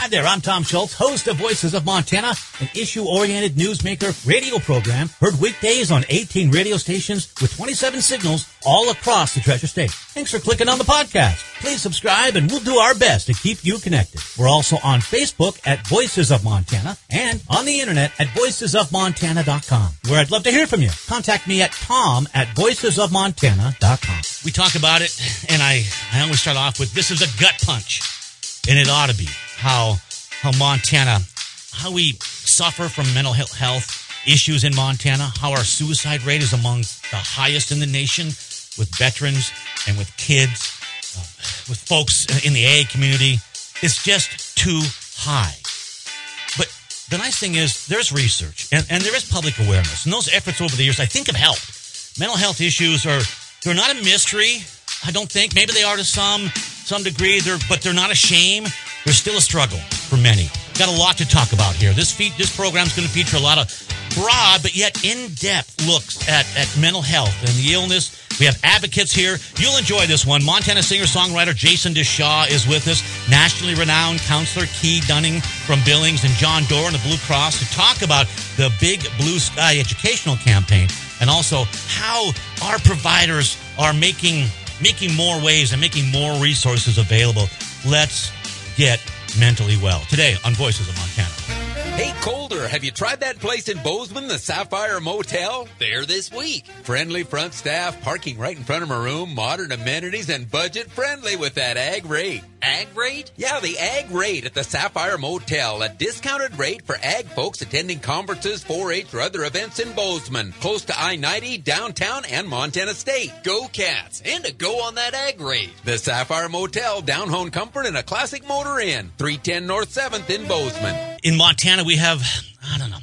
Hi there, I'm Tom Schultz, host of Voices of Montana, an issue-oriented newsmaker radio program heard weekdays on 18 radio stations with 27 signals all across the Treasure State. Thanks for clicking on the podcast. Please subscribe and we'll do our best to keep you connected. We're also on Facebook at Voices of Montana and on the internet at voicesofmontana.com, where I'd love to hear from you. Contact me at tom at voicesofmontana.com. We talk about it, and I, I always start off with this is a gut punch, and it ought to be how how Montana, how we suffer from mental health issues in Montana, how our suicide rate is among the highest in the nation with veterans and with kids, uh, with folks in the AA community. It's just too high. But the nice thing is there's research and, and there is public awareness. And those efforts over the years, I think, have helped. Mental health issues are, they're not a mystery. I don't think. Maybe they are to some, some degree, they're, but they're not a shame there's still a struggle for many. Got a lot to talk about here. This feed, this program is going to feature a lot of broad but yet in-depth looks at, at mental health and the illness. We have advocates here. You'll enjoy this one. Montana singer-songwriter Jason DeShaw is with us. Nationally renowned counselor Key Dunning from Billings and John Doran of the Blue Cross to talk about the Big Blue Sky educational campaign and also how our providers are making making more ways and making more resources available. Let's get mentally well. Today on Voices of Montana. Hey, Colder, have you tried that place in Bozeman, the Sapphire Motel? There this week. Friendly front staff, parking right in front of my room, modern amenities, and budget friendly with that ag rate. Ag rate? Yeah, the ag rate at the Sapphire Motel. A discounted rate for ag folks attending conferences, 4-H, or other events in Bozeman. Close to I-90, downtown, and Montana State. Go Cats! And a go on that ag rate. The Sapphire Motel, down home comfort, and a classic motor inn. 310 North 7th in Bozeman. In Montana, we have, I don't know,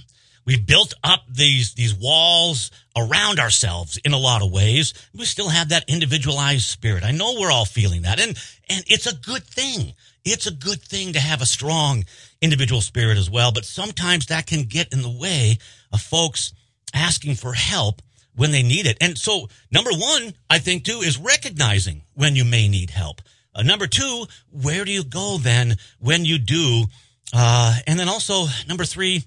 we've built up these, these walls around ourselves in a lot of ways. We still have that individualized spirit. I know we're all feeling that and, and it's a good thing. It's a good thing to have a strong individual spirit as well, but sometimes that can get in the way of folks asking for help when they need it. And so number one, I think too, is recognizing when you may need help. Uh, number two, where do you go then when you do uh, and then also number three,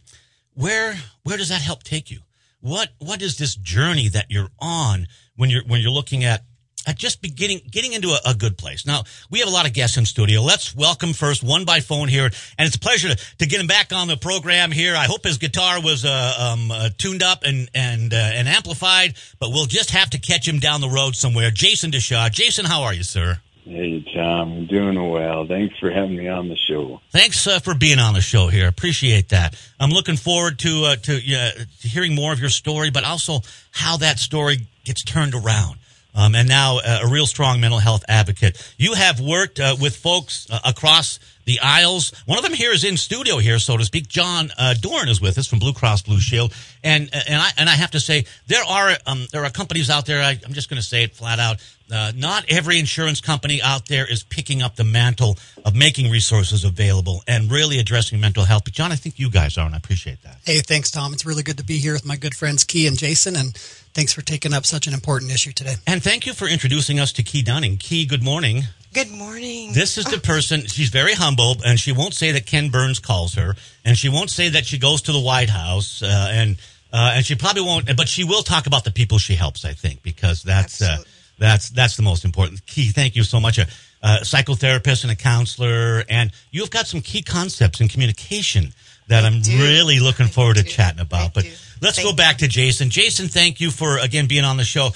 where where does that help take you? What what is this journey that you're on when you're when you're looking at at just beginning getting into a, a, good place. Now we have a lot of guests in studio. Let's welcome first one by phone here, and it's a pleasure to, to get him back on the program here. I hope his guitar was uh, um, uh, tuned up and and uh, and amplified, but we'll just have to catch him down the road somewhere. Jason DeShaw. Jason, how are you, sir? Hey, Tom. I'm doing well. Thanks for having me on the show. Thanks uh, for being on the show here. Appreciate that. I'm looking forward to uh, to, uh, to hearing more of your story, but also how that story gets turned around. Um, and now uh, a real strong mental health advocate. You have worked uh, with folks uh, across the aisles. One of them here is in studio here, so to speak. John Doran is with us from Blue Cross Blue Shield, and and I and I have to say there are um, there are companies out there. I, I, am just going to say it flat out. Uh, not every insurance company out there is picking up the mantle of making resources available and really addressing mental health. But John, I think you guys are, and I appreciate that. Hey, thanks, Tom. It's really good to be here with my good friends Key and Jason, and thanks for taking up such an important issue today. And thank you for introducing us to Key Dunning. Key, good morning. Good morning. This is the person, she's very humble, and she won't say that Ken Burns calls her, and she won't say that she goes to the White House, uh, and uh, and she probably won't, but she will talk about the people she helps, I think, because that's uh, that's that's the most important. Key, thank you so much. A, a, psychotherapist and a counselor, and you've got some key concepts in communication that I am really looking I forward to chatting about. I but let's thank go back to Jason. Jason, thank you for again being on the show.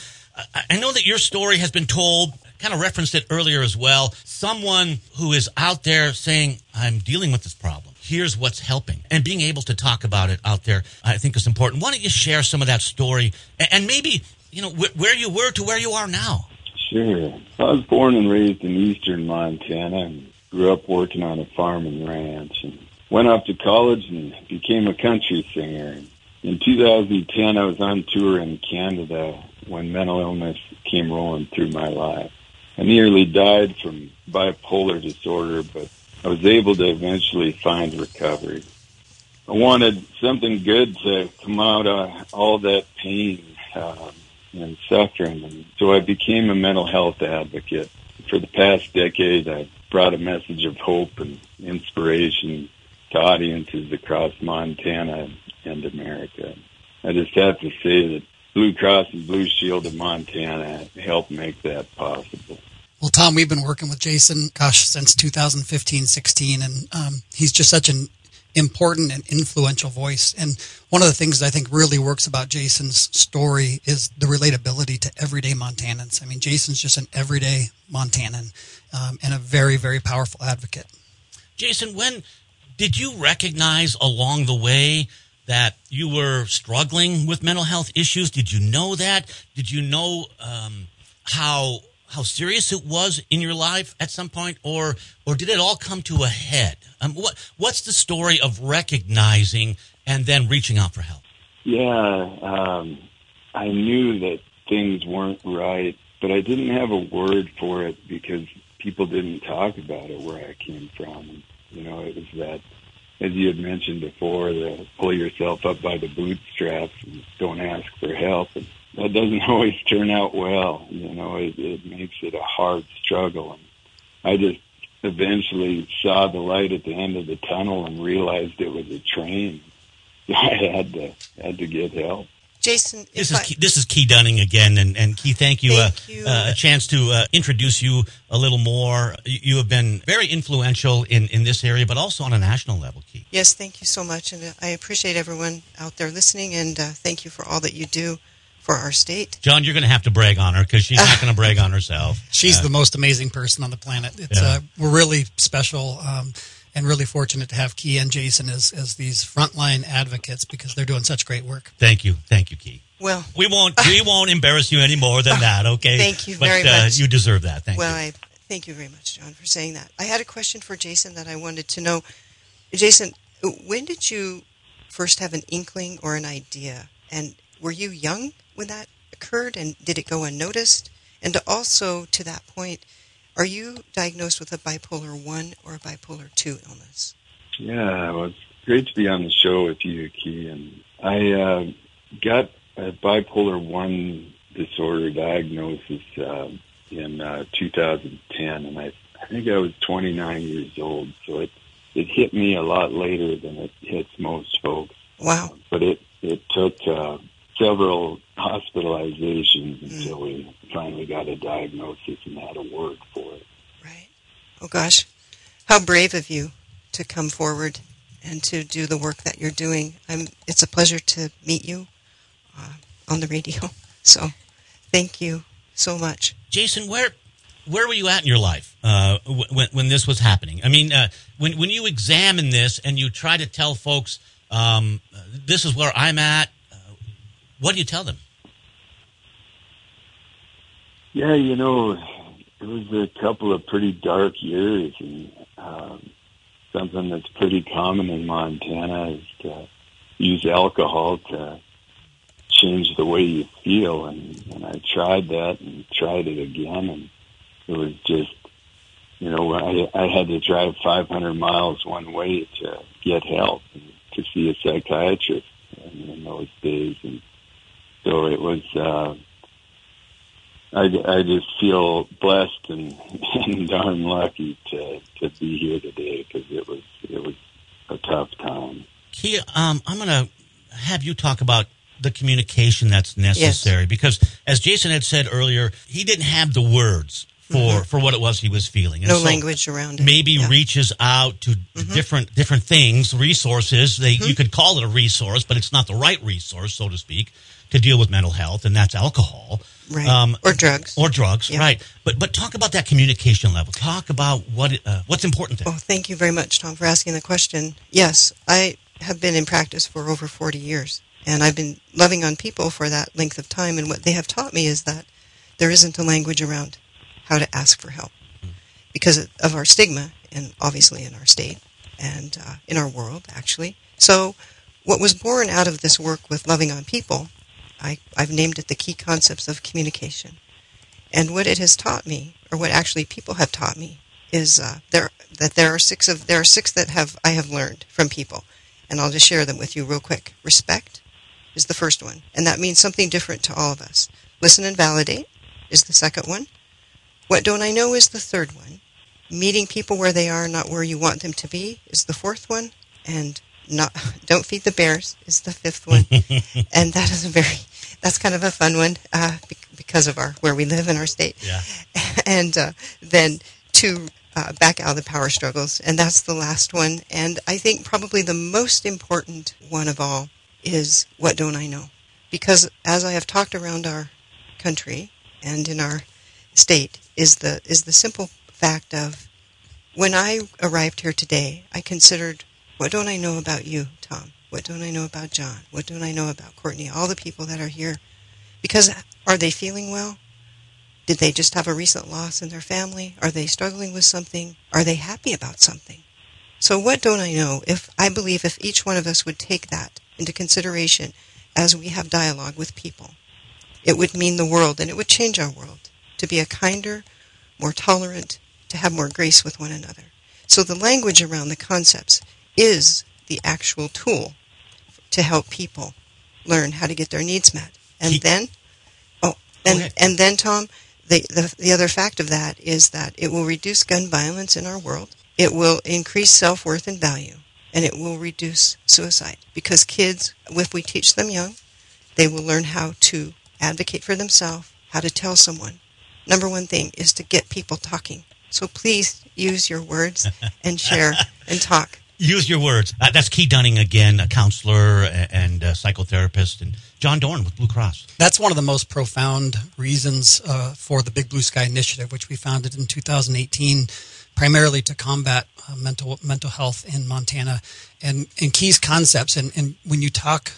I know that your story has been told kind of referenced it earlier as well. Someone who is out there saying, I'm dealing with this problem. Here's what's helping. And being able to talk about it out there, I think is important. Why don't you share some of that story and maybe, you know, where you were to where you are now? Sure. I was born and raised in eastern Montana and grew up working on a farm and ranch and went off to college and became a country singer. In 2010, I was on tour in Canada when mental illness came rolling through my life. I nearly died from bipolar disorder, but I was able to eventually find recovery. I wanted something good to come out of all that pain um, and suffering, and so I became a mental health advocate. For the past decade, I've brought a message of hope and inspiration to audiences across Montana and America. I just have to say that Blue Cross and Blue Shield of Montana helped make that possible. Well, Tom, we've been working with Jason, gosh, since 2015, 16, and um, he's just such an important and influential voice. And one of the things I think really works about Jason's story is the relatability to everyday Montanans. I mean, Jason's just an everyday Montanan um, and a very, very powerful advocate. Jason, when did you recognize along the way that you were struggling with mental health issues? Did you know that? Did you know um, how how serious it was in your life at some point, or or did it all come to a head? Um, what what's the story of recognizing and then reaching out for help? Yeah, um, I knew that things weren't right, but I didn't have a word for it because people didn't talk about it where I came from. You know, it was that, as you had mentioned before, the pull yourself up by the bootstraps and don't ask for help. And that doesn't always turn out well. You know, it, it makes it a hard struggle. And I just eventually saw the light at the end of the tunnel and realized it was a train. I had to had to get help. Jason, this is I, Key, this is Key Dunning again, and, and Key, thank you, thank uh, you. Uh, a chance to uh, introduce you a little more. You have been very influential in, in this area, but also on a national level, Key. Yes, thank you so much, and uh, I appreciate everyone out there listening, and uh, thank you for all that you do for our state. John, you're going to have to brag on her because she's not going to brag on herself. She's uh, the most amazing person on the planet. It's yeah. we're really special. Um, and really fortunate to have Key and Jason as, as these frontline advocates because they're doing such great work. Thank you, thank you, Key. Well, we won't we won't embarrass you any more than that. Okay. Thank you but, very uh, much. You deserve that. Thank well, you. Well, I thank you very much, John, for saying that. I had a question for Jason that I wanted to know. Jason, when did you first have an inkling or an idea, and were you young when that occurred, and did it go unnoticed? And also, to that point, are you diagnosed with a bipolar one or a bipolar two illness? Yeah, well, it's great to be on the show with you, Key. And I uh, got a bipolar one disorder diagnosis uh, in uh, 2010, and I, I think I was 29 years old. So it it hit me a lot later than it hits most folks. Wow! But it it took uh, several hospitalizations until mm. we finally got a diagnosis and had a word for it. Right. Oh gosh, how brave of you to come forward and to do the work that you're doing. I'm, it's a pleasure to meet you uh, on the radio. So, thank you so much, Jason. Where where were you at in your life uh, when when this was happening? I mean, uh, when when you examine this and you try to tell folks, um, this is where I'm at. What do you tell them? Yeah, you know, it was a couple of pretty dark years, and um, something that's pretty common in Montana is to use alcohol to change the way you feel. And, and I tried that and tried it again, and it was just, you know, I, I had to drive 500 miles one way to get help and to see a psychiatrist in those days. And so it was, uh, I, I just feel blessed and, and darn lucky to, to be here today because it was, it was a tough time. Kia, um, I'm going to have you talk about the communication that's necessary yes. because as Jason had said earlier, he didn't have the words for, mm-hmm. for what it was he was feeling. And no so language around it. Maybe yeah. reaches out to mm-hmm. different different things, resources. They mm-hmm. you could call it a resource, but it's not the right resource, so to speak, to deal with mental health, and that's alcohol. Right. Um, or drugs. Or drugs, yeah. right. But but talk about that communication level. Talk about what uh, what's important there. Oh, thank you very much, Tom, for asking the question. Yes, I have been in practice for over 40 years, and I've been loving on people for that length of time, and what they have taught me is that there isn't a language around how to ask for help because of our stigma, and obviously in our state and uh, in our world, actually. So what was born out of this work with loving on people I, I've named it the key concepts of communication. And what it has taught me, or what actually people have taught me, is uh, there that there are six of there are six that have I have learned from people, and I'll just share them with you real quick. Respect is the first one, and that means something different to all of us. Listen and validate is the second one. What don't I know is the third one, meeting people where they are, not where you want them to be, is the fourth one. And not don't feed the bears is the fifth one. and that is a very that's kind of a fun one uh, because of our where we live in our state. Yeah. And uh, then to uh, back out of the power struggles, and that's the last one. And I think probably the most important one of all is what don't I know? Because as I have talked around our country and in our state, is the is the simple fact of when I arrived here today, I considered what don't I know about you? What don't I know about John? What don't I know about Courtney? All the people that are here. Because are they feeling well? Did they just have a recent loss in their family? Are they struggling with something? Are they happy about something? So what don't I know? If I believe if each one of us would take that into consideration as we have dialogue with people, it would mean the world and it would change our world to be a kinder, more tolerant, to have more grace with one another. So the language around the concepts is the actual tool to help people learn how to get their needs met. And then, oh, and, and then, Tom, the, the, the other fact of that is that it will reduce gun violence in our world. It will increase self worth and value, and it will reduce suicide because kids, if we teach them young, they will learn how to advocate for themselves, how to tell someone. Number one thing is to get people talking. So please use your words and share and talk. Use your words. Uh, that's Key Dunning again, a counselor and a psychotherapist, and John Doran with Blue Cross. That's one of the most profound reasons uh, for the Big Blue Sky Initiative, which we founded in 2018, primarily to combat uh, mental mental health in Montana. And and Key's concepts, and, and when you talk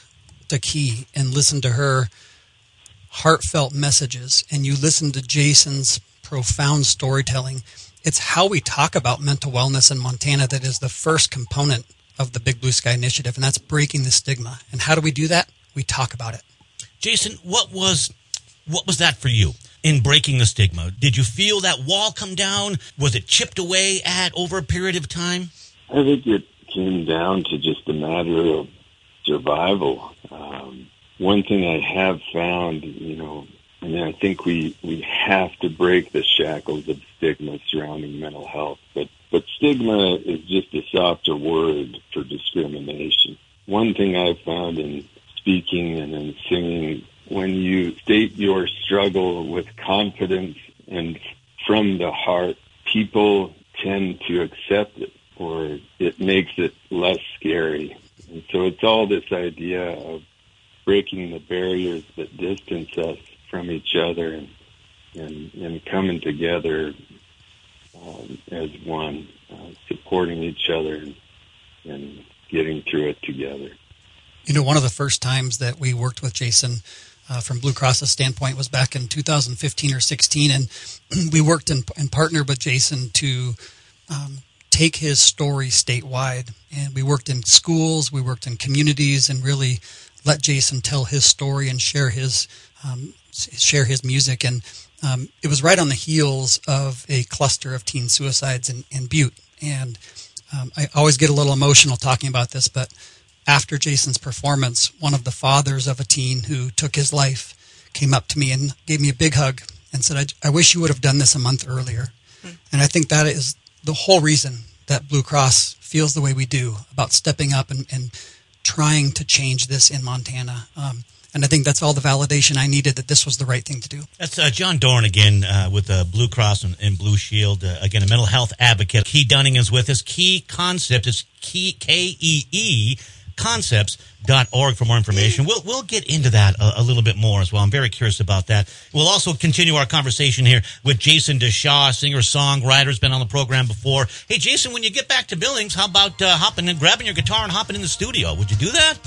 to Key and listen to her heartfelt messages, and you listen to Jason's profound storytelling it's how we talk about mental wellness in Montana that is the first component of the Big Blue Sky Initiative, and that's breaking the stigma. And how do we do that? We talk about it. Jason, what was what was that for you in breaking the stigma? Did you feel that wall come down? Was it chipped away at over a period of time? I think it came down to just a matter of survival. Um, one thing I have found, you know, Mean, I think we, we have to break the shackles of stigma surrounding mental health. But, but stigma is just a softer word for discrimination. One thing I've found in speaking and in singing, when you state your struggle with confidence and from the heart, people tend to accept it or it makes it less scary. And so it's all this idea of breaking the barriers that distance us from each other and and, and coming together um, as one, uh, supporting each other and, and getting through it together. You know, one of the first times that we worked with Jason uh, from Blue Cross's standpoint was back in 2015 or 16, and we worked in, and partnered with Jason to um, take his story statewide. And we worked in schools, we worked in communities, and really let Jason tell his story and share his um, share his music. And um, it was right on the heels of a cluster of teen suicides in, in Butte. And um, I always get a little emotional talking about this, but after Jason's performance, one of the fathers of a teen who took his life came up to me and gave me a big hug and said, I, I wish you would have done this a month earlier. Mm. And I think that is the whole reason that Blue Cross feels the way we do about stepping up and, and trying to change this in Montana. Um, and I think that's all the validation I needed that this was the right thing to do. That's uh, John Doran again uh, with uh, Blue Cross and, and Blue Shield. Uh, again, a mental health advocate. Key Dunning is with us. Key Concept is Key K E E concepts.org for more information. We'll, we'll get into that a, a, little bit more as well. I'm very curious about that. We'll also continue our conversation here with Jason DeShaw, singer, songwriter, has been on the program before. Hey, Jason, when you get back to Billings, how about uh, hopping and grabbing your guitar and hopping in the studio? Would you do that?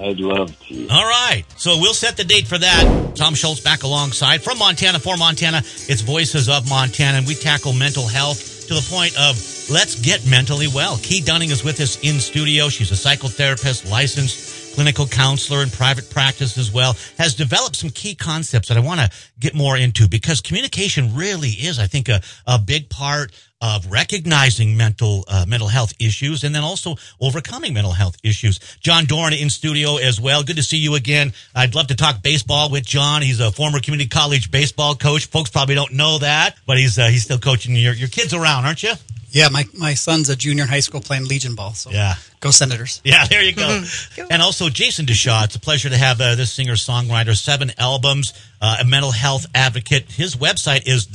I'd love to. All right. So we'll set the date for that. Tom Schultz back alongside from Montana for Montana. It's Voices of Montana, and we tackle mental health to the point of let's get mentally well. Key Dunning is with us in studio. She's a psychotherapist, licensed clinical counselor in private practice as well, has developed some key concepts that I want to get more into because communication really is, I think, a, a big part of recognizing mental uh, mental health issues and then also overcoming mental health issues. John Doran in studio as well. Good to see you again. I'd love to talk baseball with John. He's a former community college baseball coach. Folks probably don't know that, but he's uh, he's still coaching your your kids around, aren't you? Yeah, my, my son's a junior in high school playing Legion ball. So yeah, go Senators. Yeah, there you go. and also Jason DeShaw. It's a pleasure to have uh, this singer songwriter, seven albums, uh, a mental health advocate. His website is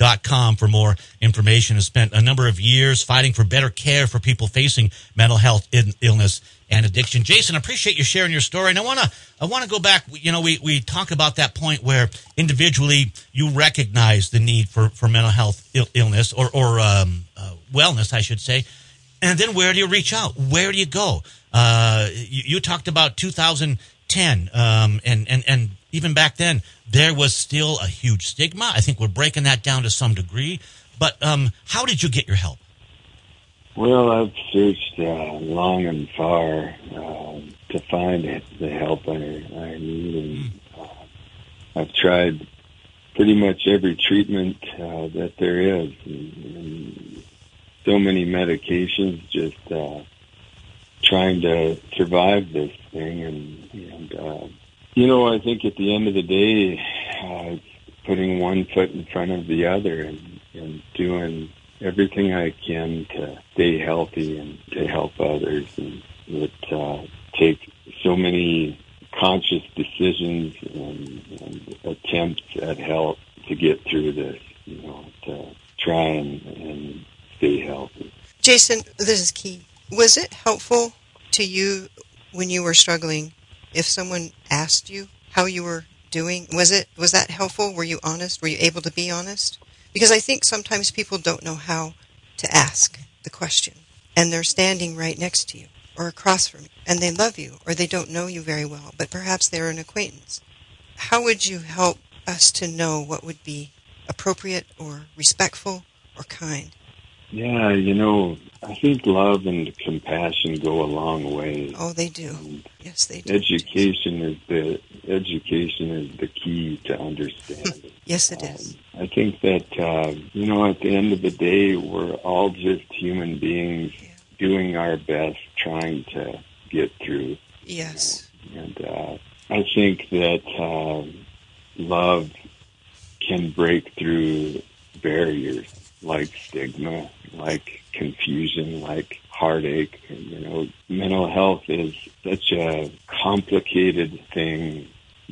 thecountryway.com for more information. Has spent a number of years fighting for better care for people facing mental health illness and addiction. Jason, I appreciate you sharing your story. And I want to, I want to go back. You know, we, we talk about that point where individually you recognize the need for, for mental health Ill- illness or, or um, uh, wellness, I should say. And then where do you reach out? Where do you go? Uh, you, you, talked about 2010, um, and, and, and even back then, there was still a huge stigma. I think we're breaking that down to some degree. But um, how did you get your help? Well, I've searched uh, long and far uh, to find the help I, I need, and uh, I've tried pretty much every treatment uh, that there is, and, and so many medications, just uh, trying to survive this thing, and, and uh, you know, I think at the end of the day, uh, putting one foot in front of the other, and, and doing everything I can to stay healthy and to help others and that uh, take so many conscious decisions and, and attempts at help to get through this, you know, to try and, and stay healthy. Jason, this is key. Was it helpful to you when you were struggling if someone asked you how you were doing? Was it was that helpful? Were you honest? Were you able to be honest? Because I think sometimes people don't know how to ask the question. And they're standing right next to you or across from you. And they love you or they don't know you very well, but perhaps they're an acquaintance. How would you help us to know what would be appropriate or respectful or kind? Yeah, you know, I think love and compassion go a long way. Oh, they do. And yes, they do. Education is the education is the key to understanding. yes, it is. Um, I think that uh, you know, at the end of the day, we're all just human beings yeah. doing our best, trying to get through. Yes. You know? And uh, I think that uh, love can break through barriers like stigma, like confusion, like heartache. You know, mental health is such a complicated thing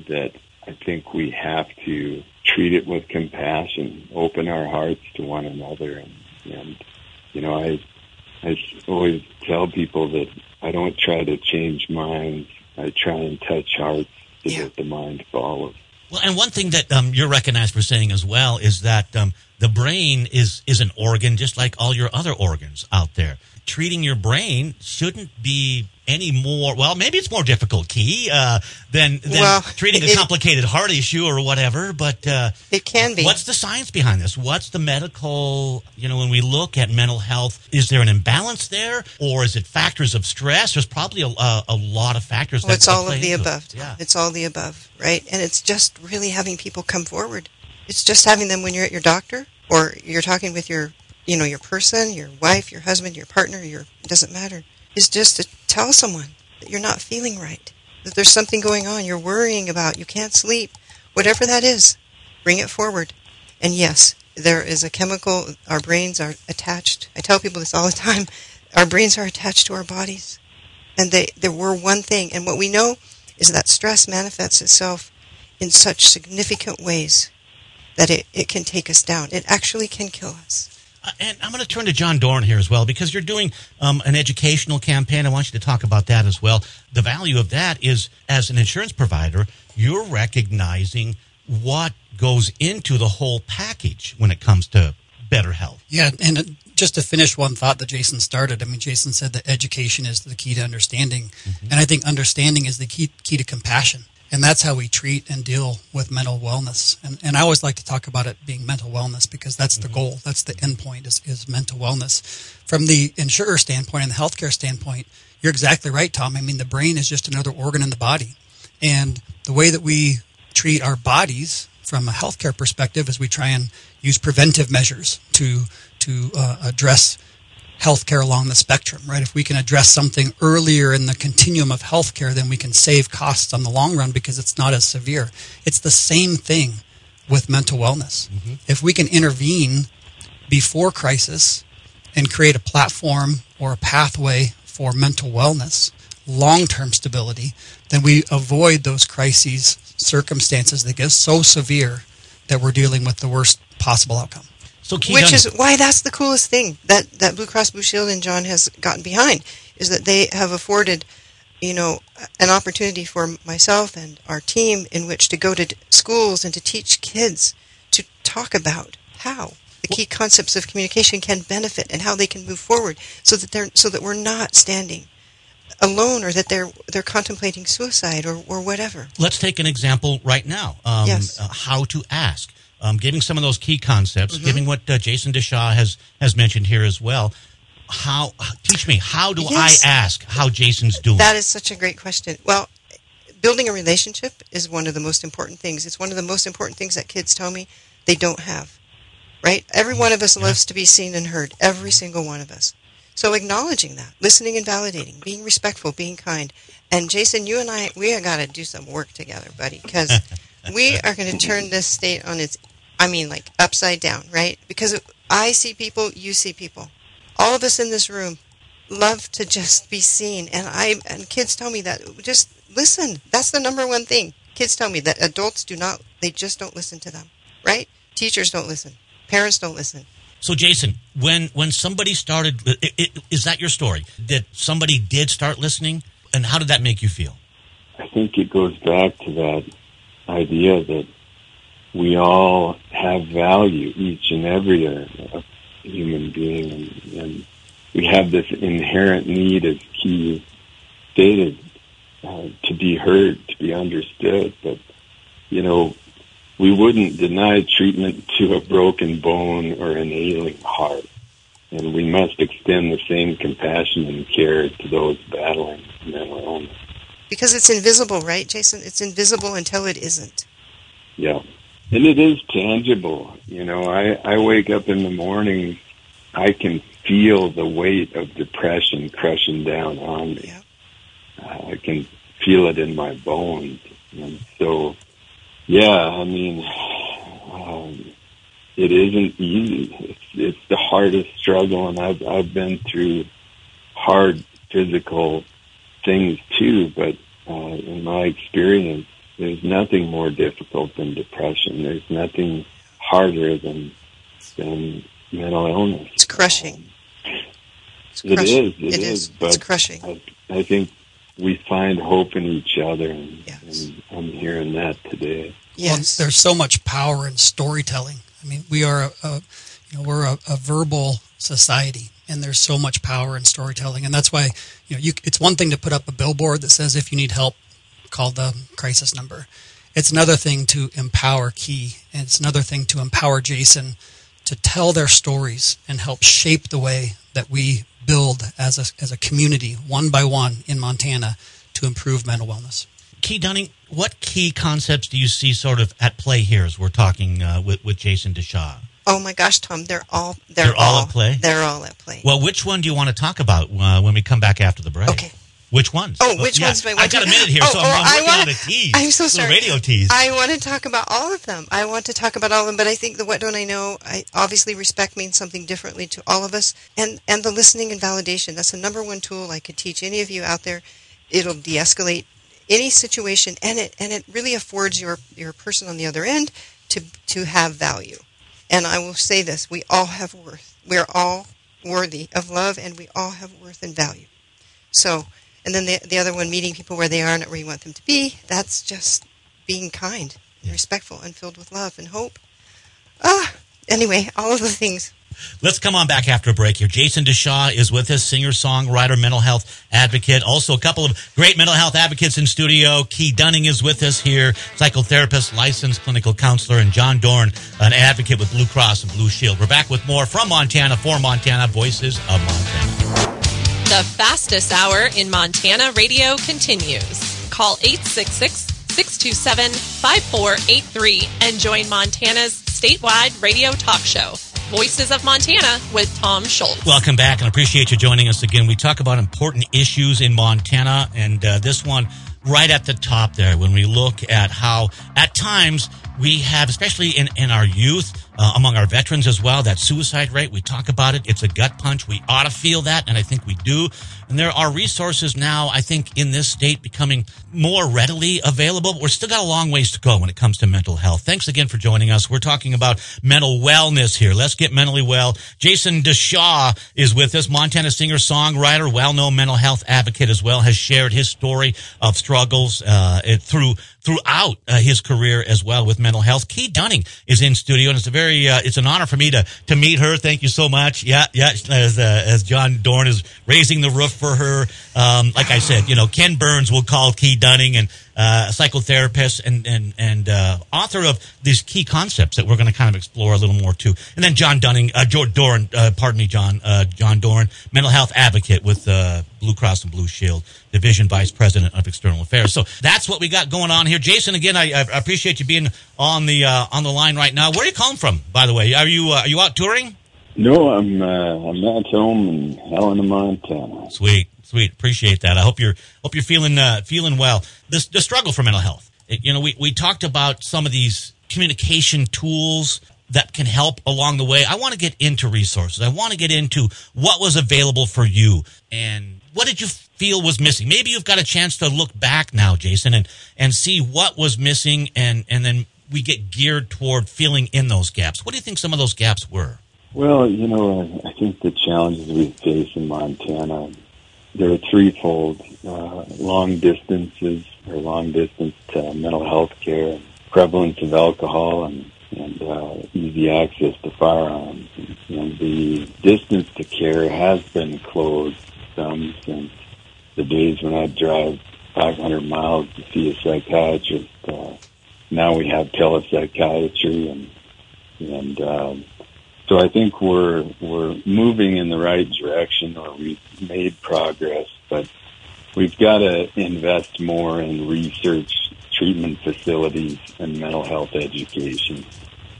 that I think we have to treat it with compassion, open our hearts to one another, and, and you know, I I always tell people that I don't try to change minds. I try and touch hearts so yeah. that the mind follows. Well, and one thing that um, you're recognized for saying as well is that um, the brain is is an organ just like all your other organs out there. Treating your brain shouldn't be any more. Well, maybe it's more difficult, Key, uh, than than well, treating a complicated heart issue or whatever. But uh, it can be. What's the science behind this? What's the medical? You know, when we look at mental health, is there an imbalance there, or is it factors of stress? There's probably a, a, a lot of factors. Well, it's all of the above. It. Yeah, it's all the above, right? And it's just really having people come forward it's just having them when you're at your doctor or you're talking with your, you know, your person, your wife, your husband, your partner, your it doesn't matter. Is just to tell someone that you're not feeling right, that there's something going on you're worrying about, you can't sleep, whatever that is, bring it forward. And yes, there is a chemical, our brains are attached. I tell people this all the time. Our brains are attached to our bodies. And they, they were one thing. And what we know is that stress manifests itself in such significant ways that it, it can take us down. It actually can kill us. Uh, and I'm going to turn to John Doran here as well because you're doing um, an educational campaign. I want you to talk about that as well. The value of that is, as an insurance provider, you're recognizing what goes into the whole package when it comes to better health. Yeah, and just to finish one thought that Jason started, I mean, Jason said that education is the key to understanding, mm-hmm. and I think understanding is the key key to compassion and that's how we treat and deal with mental wellness. And, and I always like to talk about it being mental wellness because that's the mm-hmm. goal. That's the end point is, is mental wellness. From the insurer standpoint and the healthcare standpoint, you're exactly right, Tom. I mean, the brain is just another organ in the body. And the way that we treat our bodies from a healthcare perspective is we try and use preventive measures to to uh, address healthcare along the spectrum, right? If we can address something earlier in the continuum of healthcare, then we can save costs on the long run because it's not as severe. It's the same thing with mental wellness. Mm-hmm. If we can intervene before crisis and create a platform or a pathway for mental wellness, long term stability, then we avoid those crises circumstances that get so severe that we're dealing with the worst possible outcome. So Which is why that's the coolest thing that, that Blue Cross Blue Shield and John has gotten behind is that they have afforded, you know, an opportunity for myself and our team in which to go to schools and to teach kids to talk about how the key concepts of communication can benefit and how they can move forward so that they're so that we're not standing alone or that they're they're contemplating suicide or, or whatever. Let's take an example right now. Um, yes. Uh, how to ask. Um, giving some of those key concepts, mm-hmm. giving what uh, Jason DeShaw has has mentioned here as well. How teach me how do yes. I ask how Jason's doing? That is such a great question. Well, building a relationship is one of the most important things. It's one of the most important things that kids tell me they don't have. Right? Every one of us yeah. loves to be seen and heard. Every single one of us. So acknowledging that, listening and validating, being respectful, being kind. And Jason, you and I, we have got to do some work together, buddy, because we are going to turn this state on its, I mean, like upside down, right? Because I see people, you see people. All of us in this room love to just be seen, and I and kids tell me that just listen. That's the number one thing. Kids tell me that adults do not, they just don't listen to them, right? Teachers don't listen. Parents don't listen. So, Jason, when when somebody started, it, it, is that your story? That somebody did start listening, and how did that make you feel? I think it goes back to that idea that we all have value, each and every uh, human being, and, and, we have this inherent need, as Key stated, uh, to be heard, to be understood. But you know, we wouldn't deny treatment to a broken bone or an ailing heart. And we must extend the same compassion and care to those battling mental illness. Because it's invisible, right, Jason? It's invisible until it isn't. Yeah. And it is tangible. You know, I, I wake up in the morning, I can feel the weight of depression crushing down on me. Yeah. Uh, I can feel it in my bones. And so yeah, I mean, um, it isn't easy. It's, it's the hardest struggle, and I've I've been through hard physical things too. But uh, in my experience, there's nothing more difficult than depression. There's nothing harder than than mental illness. It's crushing. It's crushing. It is. It, it is. is. But it's crushing. I, I think we find hope in each other, and, yes. and I'm hearing that today. Yes, well, there's so much power in storytelling. I mean, we are a, a you know we're a, a, verbal society, and there's so much power in storytelling, and that's why you know you, it's one thing to put up a billboard that says if you need help, call the crisis number. It's another thing to empower Key, and it's another thing to empower Jason to tell their stories and help shape the way that we build as a, as a community, one by one in Montana, to improve mental wellness. Key Dunning, what key concepts do you see sort of at play here as we're talking uh, with, with Jason DeShaw? Oh my gosh, Tom, they're all they're, they're all, all, at play. They're all at play. Well, which one do you want to talk about uh, when we come back after the break? Okay. Which ones? Oh, oh which oh, ones do I want I got a minute here, oh, so I'm, I'm working wanna, tease. I'm so sorry. radio tease. I want to talk about all of them. I want to talk about all of them, but I think the what don't I know? I obviously respect means something differently to all of us, and and the listening and validation. That's the number one tool I could teach any of you out there. It'll de-escalate any situation, and it and it really affords your your person on the other end to to have value. And I will say this: we all have worth. We're all worthy of love, and we all have worth and value. So and then the, the other one, meeting people where they are, not where you want them to be, that's just being kind, and respectful, and filled with love and hope. Ah, anyway, all of the things. Let's come on back after a break here. Jason DeShaw is with us, singer, songwriter, mental health advocate. Also, a couple of great mental health advocates in studio. Key Dunning is with us here, psychotherapist, licensed clinical counselor, and John Doran, an advocate with Blue Cross and Blue Shield. We're back with more from Montana for Montana, Voices of Montana. The fastest hour in Montana radio continues. Call 866 627 5483 and join Montana's statewide radio talk show. Voices of Montana with Tom Schultz. Welcome back and appreciate you joining us again. We talk about important issues in Montana, and uh, this one right at the top there when we look at how at times we have, especially in, in our youth, uh, among our veterans as well, that suicide rate. We talk about it. It's a gut punch. We ought to feel that, and I think we do. And there are resources now, I think, in this state becoming more readily available. But we're still got a long ways to go when it comes to mental health. Thanks again for joining us. We're talking about mental wellness here. Let's get mentally well. Jason DeShaw is with us, Montana singer, songwriter, well-known mental health advocate as well, has shared his story of struggles uh, through throughout uh, his career as well with mental health. Key Dunning is in studio, and it's a very uh, it's an honor for me to to meet her. Thank you so much. Yeah, yeah. As uh, as John Doran is raising the roof for her, um, like I said, you know, Ken Burns will call Key Dunning and uh, a psychotherapist and and and uh, author of these key concepts that we're going to kind of explore a little more too. And then John Dunning, uh, George Doran, uh, pardon me, John uh, John Doran, mental health advocate with uh, Blue Cross and Blue Shield, division vice president of external affairs. So that's what we got going on here. Jason, again, I, I appreciate you being on the uh, on the line right now. Where are you calling from, by the way? Are you uh, are you out touring? No, I'm uh, I'm at home in Helena, Montana. Sweet. Sweet, appreciate that. I hope you're hope you're feeling uh, feeling well. The, the struggle for mental health. It, you know, we we talked about some of these communication tools that can help along the way. I want to get into resources. I want to get into what was available for you and what did you feel was missing. Maybe you've got a chance to look back now, Jason, and and see what was missing, and and then we get geared toward filling in those gaps. What do you think some of those gaps were? Well, you know, I think the challenges we face in Montana there are threefold uh, long distances or long distance uh, mental health care, prevalence of alcohol, and, and uh, easy access to firearms. And the distance to care has been closed some since the days when I'd drive 500 miles to see a psychiatrist. Uh, now we have telepsychiatry and and um, so I think we're we're moving in the right direction, or we've made progress, but we've got to invest more in research, treatment facilities, and mental health education.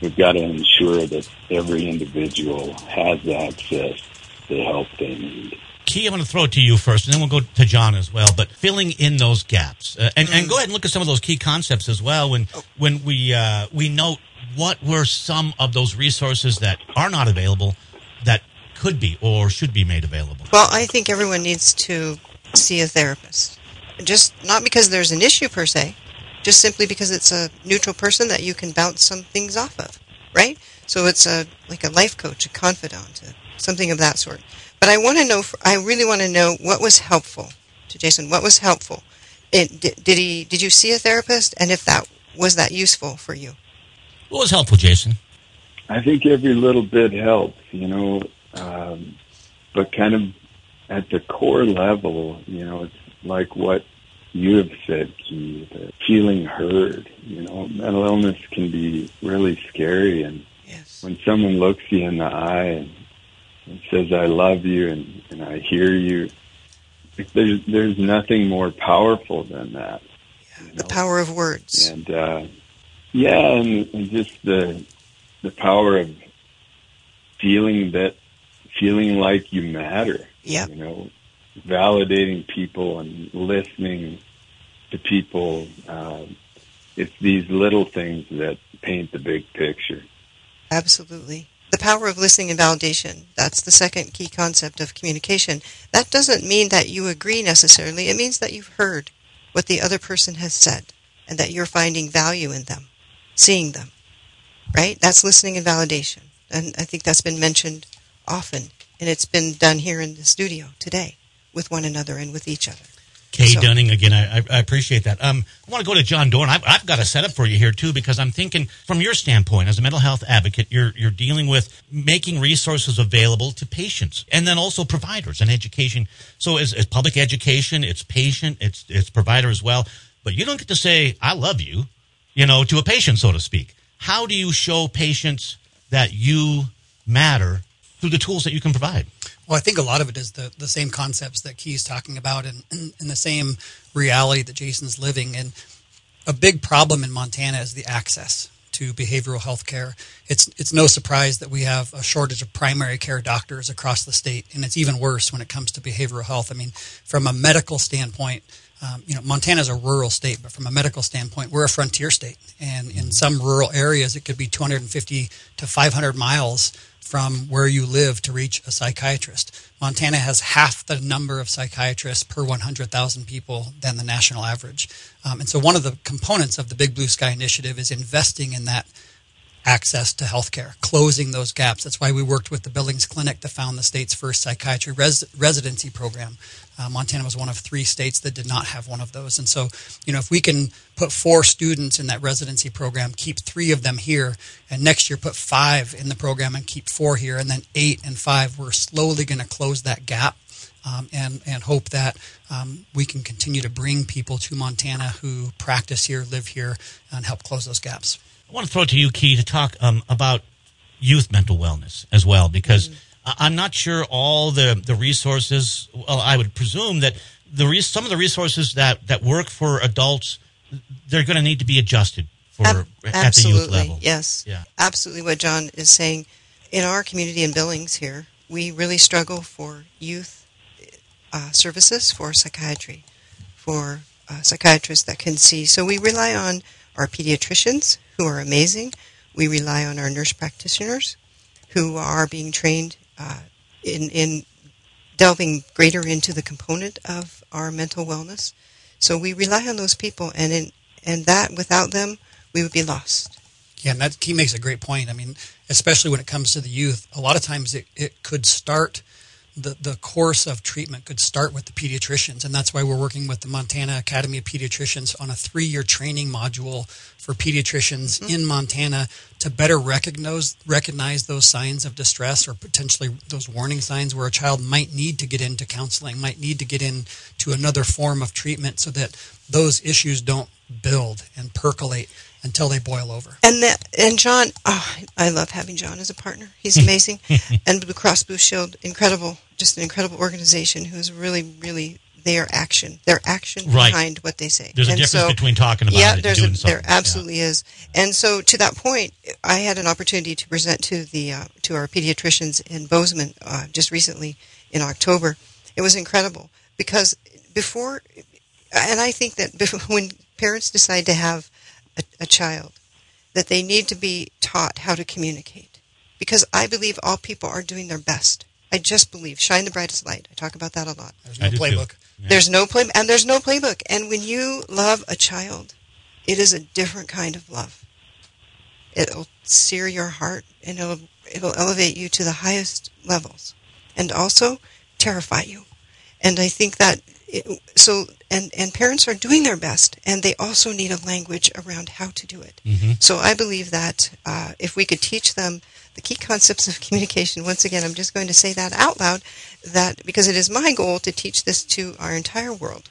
We've got to ensure that every individual has access to the help they need. Key, I'm going to throw it to you first, and then we'll go to John as well. But filling in those gaps, uh, and, and go ahead and look at some of those key concepts as well. When when we uh, we note what were some of those resources that are not available that could be or should be made available? Well, I think everyone needs to see a therapist. Just not because there's an issue per se, just simply because it's a neutral person that you can bounce some things off of, right? So it's a like a life coach, a confidant, something of that sort. But I want to know. I really want to know what was helpful to Jason. What was helpful? It, did, did he? Did you see a therapist? And if that was that useful for you? What was helpful, Jason? I think every little bit helps, you know, um, but kind of at the core level, you know, it's like what you have said, Keith, feeling heard. You know, mental illness can be really scary, and yes. when someone looks you in the eye and, and says, "I love you" and, and I hear you, there's there's nothing more powerful than that. Yeah, the know? power of words. And uh, yeah, and, and just the the power of feeling that feeling like you matter. Yeah. You know, validating people and listening to people. Uh, it's these little things that paint the big picture. Absolutely. The power of listening and validation. That's the second key concept of communication. That doesn't mean that you agree necessarily. It means that you've heard what the other person has said and that you're finding value in them seeing them. Right? That's listening and validation. And I think that's been mentioned often. And it's been done here in the studio today with one another and with each other. Kay so. Dunning, again, I, I, appreciate that. Um, I want to go to John Doran. I've, I've, got a setup for you here, too, because I'm thinking from your standpoint as a mental health advocate, you're, you're dealing with making resources available to patients and then also providers and education. So as, as public education, it's patient, it's, it's provider as well. But you don't get to say, I love you you know, to a patient, so to speak. How do you show patients that you matter through the tools that you can provide? Well, I think a lot of it is the, the same concepts that Key's talking about and, and, and the same reality that Jason's living. And a big problem in Montana is the access to behavioral health care. It's it's no surprise that we have a shortage of primary care doctors across the state, and it's even worse when it comes to behavioral health. I mean, from a medical standpoint, um, you know, Montana is a rural state, but from a medical standpoint, we're a frontier state, and in some rural areas, it could be 250 to 500 miles from where you live to reach a psychiatrist. Montana has half the number of psychiatrists per 100,000 people than the national average. Um, and so, one of the components of the Big Blue Sky Initiative is investing in that access to healthcare, closing those gaps. That's why we worked with the Billings Clinic to found the state's first psychiatry res- residency program. Uh, Montana was one of three states that did not have one of those. And so, you know, if we can put four students in that residency program, keep three of them here, and next year put five in the program and keep four here, and then eight and five, we're slowly going to close that gap. Um, and and hope that um, we can continue to bring people to Montana who practice here, live here, and help close those gaps. I want to throw it to you, Key, to talk um, about youth mental wellness as well, because mm-hmm. I'm not sure all the, the resources. Well, I would presume that the re- some of the resources that, that work for adults, they're going to need to be adjusted for Ab- at the youth level. Yes, yeah. absolutely. What John is saying in our community in Billings here, we really struggle for youth uh, services for psychiatry, for uh, psychiatrists that can see. So we rely on our pediatricians who are amazing. We rely on our nurse practitioners who are being trained uh, in, in delving greater into the component of our mental wellness. So we rely on those people, and in, and that without them, we would be lost. Yeah, and that he makes a great point. I mean, especially when it comes to the youth, a lot of times it, it could start the, the course of treatment could start with the pediatricians, and that's why we're working with the Montana Academy of Pediatricians on a three year training module for pediatricians mm-hmm. in Montana to better recognize recognize those signs of distress or potentially those warning signs where a child might need to get into counseling, might need to get into another form of treatment so that those issues don't build and percolate until they boil over. And that, and John, oh, I love having John as a partner. He's amazing. and Blue Cross Blue Shield, incredible, just an incredible organization who's really, really their action, their action right. behind what they say. There's a difference so, between talking about yeah, it there's and doing a, something. There absolutely yeah. is. And so, to that point, I had an opportunity to present to the uh, to our pediatricians in Bozeman uh, just recently in October. It was incredible because before, and I think that before, when parents decide to have a, a child, that they need to be taught how to communicate. Because I believe all people are doing their best. I just believe. Shine the brightest light. I talk about that a lot. There's no playbook. Yeah. There's no play, and there's no playbook. And when you love a child, it is a different kind of love. It'll sear your heart, and it'll it'll elevate you to the highest levels, and also terrify you. And I think that it, so and and parents are doing their best and they also need a language around how to do it. Mm-hmm. so i believe that uh, if we could teach them the key concepts of communication once again i'm just going to say that out loud that because it is my goal to teach this to our entire world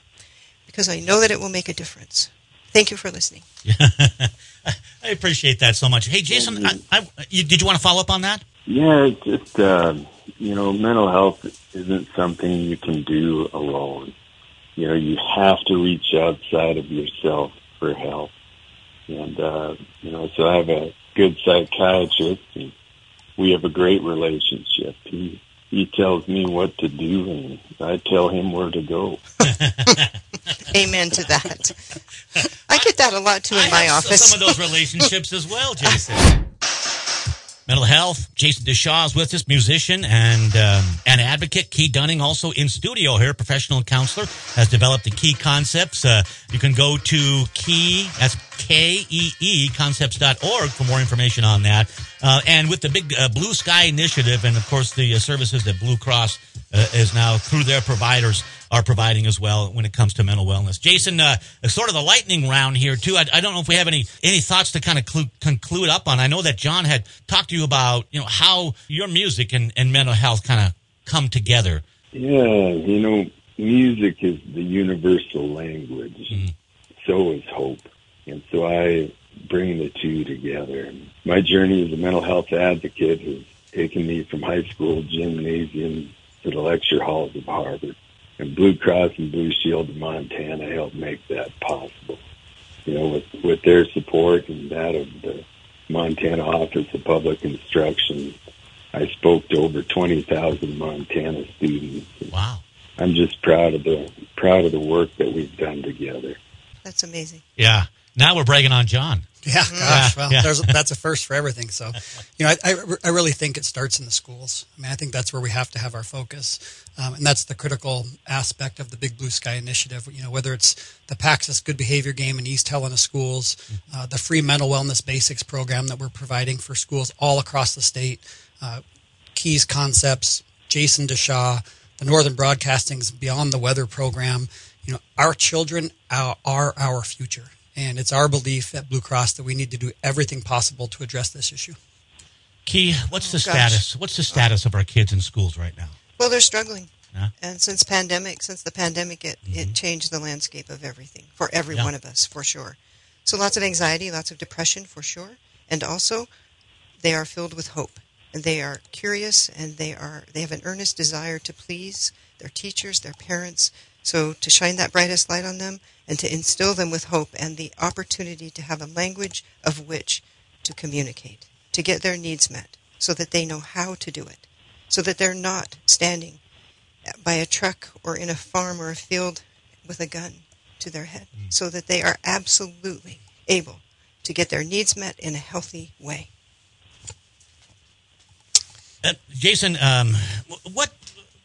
because i know that it will make a difference. Thank you for listening. I appreciate that so much. Hey jason I, I, you, did you want to follow up on that? Yeah just uh, you know mental health isn't something you can do alone you know, you have to reach outside of yourself for help. And, uh, you know, so I have a good psychiatrist and we have a great relationship. He, he tells me what to do and I tell him where to go. Amen to that. I get that a lot too in I my office. Some of those relationships as well, Jason mental health. Jason DeShaw is with us, musician and um, an advocate. Key Dunning, also in studio here, professional counselor, has developed the Key Concepts. Uh, you can go to Key, that's K-E-E, concepts.org for more information on that. Uh, and with the big uh, Blue Sky Initiative and, of course, the uh, services that Blue Cross uh, is now through their providers are providing as well when it comes to mental wellness. Jason, uh, sort of the lightning round here too. I, I, don't know if we have any any thoughts to kind of clu- conclude up on. I know that John had talked to you about you know how your music and, and mental health kind of come together. Yeah, you know, music is the universal language. Mm-hmm. So is hope, and so I bring the two together. My journey as a mental health advocate has taken me from high school gymnasium to the lecture halls of Harvard and Blue Cross and Blue Shield of Montana helped make that possible. you know, with, with their support and that of the Montana Office of Public Instruction, I spoke to over 20,000 Montana students. Wow. I'm just proud of the proud of the work that we've done together. That's amazing. Yeah. Now we're bragging on John. Yeah, gosh, well, yeah. there's, that's a first for everything. So, you know, I, I, I really think it starts in the schools. I mean, I think that's where we have to have our focus, um, and that's the critical aspect of the Big Blue Sky Initiative. You know, whether it's the Paxis Good Behavior Game in East Helena schools, uh, the free mental wellness basics program that we're providing for schools all across the state, uh, Keys Concepts, Jason DeShaw, the Northern Broadcasting's Beyond the Weather program. You know, our children are, are our future. And it's our belief at Blue Cross that we need to do everything possible to address this issue. Key, what's the Oh, gosh. status? What's the status of our kids in schools right now? Well, they're struggling. Yeah. And since pandemic, since the pandemic, it, it mm-hmm. changed the landscape of everything for every Yeah. one of us, for sure. So lots of anxiety, lots of depression, for sure. And also, they are filled with hope. And they are curious and they are they have an earnest desire to please their teachers, their parents. So to shine that brightest light on them and to instill them with hope and the opportunity to have a language of which to communicate, to get their needs met, so that they know how to do it, so that they're not standing by a truck or in a farm or a field with a gun to their head, so that they are absolutely able to get their needs met in a healthy way. Uh, Jason, um, what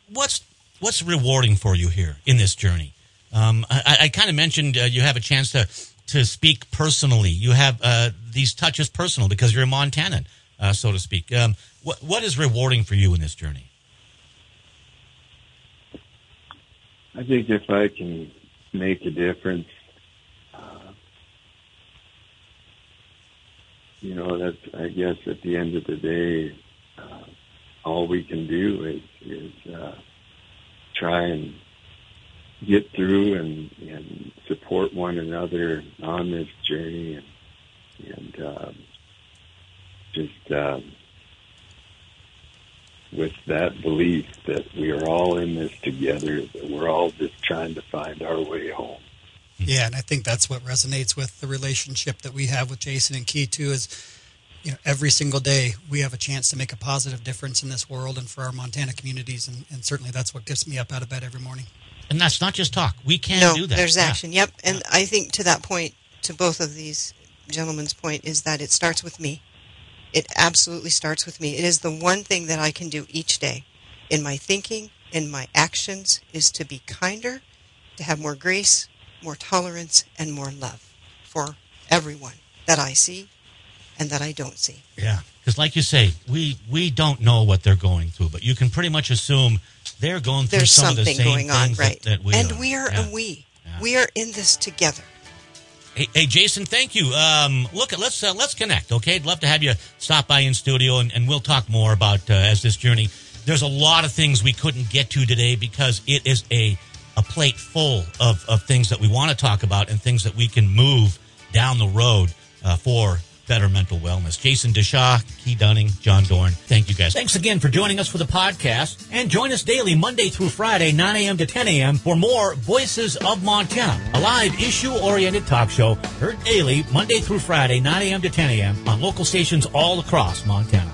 what's what's rewarding for you here in this journey? Um, I, I kind of mentioned uh, you have a chance to to speak personally. You have uh, these touches personal because you're a Montanan, uh, so to speak. Um, what what is rewarding for you in this journey? I think if I can make a difference, uh, you know, that's, I guess at the end of the day, uh, all we can do is, is, uh, try and get through and, and support one another on this journey and, and, um, just, um, with that belief that we are all in this together, that we're all just trying to find our way home. Yeah, and I think that's what resonates with the relationship that we have with Jason and Key too. Is you know every single day we have a chance to make a positive difference in this world and for our Montana communities, and, and certainly that's what gets me up out of bed every morning. And that's not just talk. We can no, do that. there's Yeah. action. Yep. And I think to that point, to both of these gentlemen's point, is that it starts with me. It absolutely starts with me. It is the one thing that I can do each day in my thinking, in my actions, is to be kinder, to have more grace, more tolerance, and more love for everyone that I see and that I don't see. Yeah, because like you say, we we don't know what they're going through, but you can pretty much assume they're going through There's some of the something same going on, things right? that, that we and are. we are Yeah. a we. Yeah. We are in this together. Hey, hey, Jason, thank you. Um, look, let's uh, let's connect. Okay, I'd love to have you stop by in studio, and, and we'll talk more about uh, as this journey. There's a lot of things we couldn't get to today because it is a a plate full of, of things that we want to talk about and things that we can move down the road uh, for better mental wellness. Jason DeShaw, Key Dunning, John Doran. Thank you guys. Thanks again for joining us for the podcast. And join us daily, Monday through Friday, 9 a.m. to 10 a.m. for more Voices of Montana, a live issue oriented talk show heard daily, Monday through Friday, 9 a.m. to 10 a.m. on local stations all across Montana.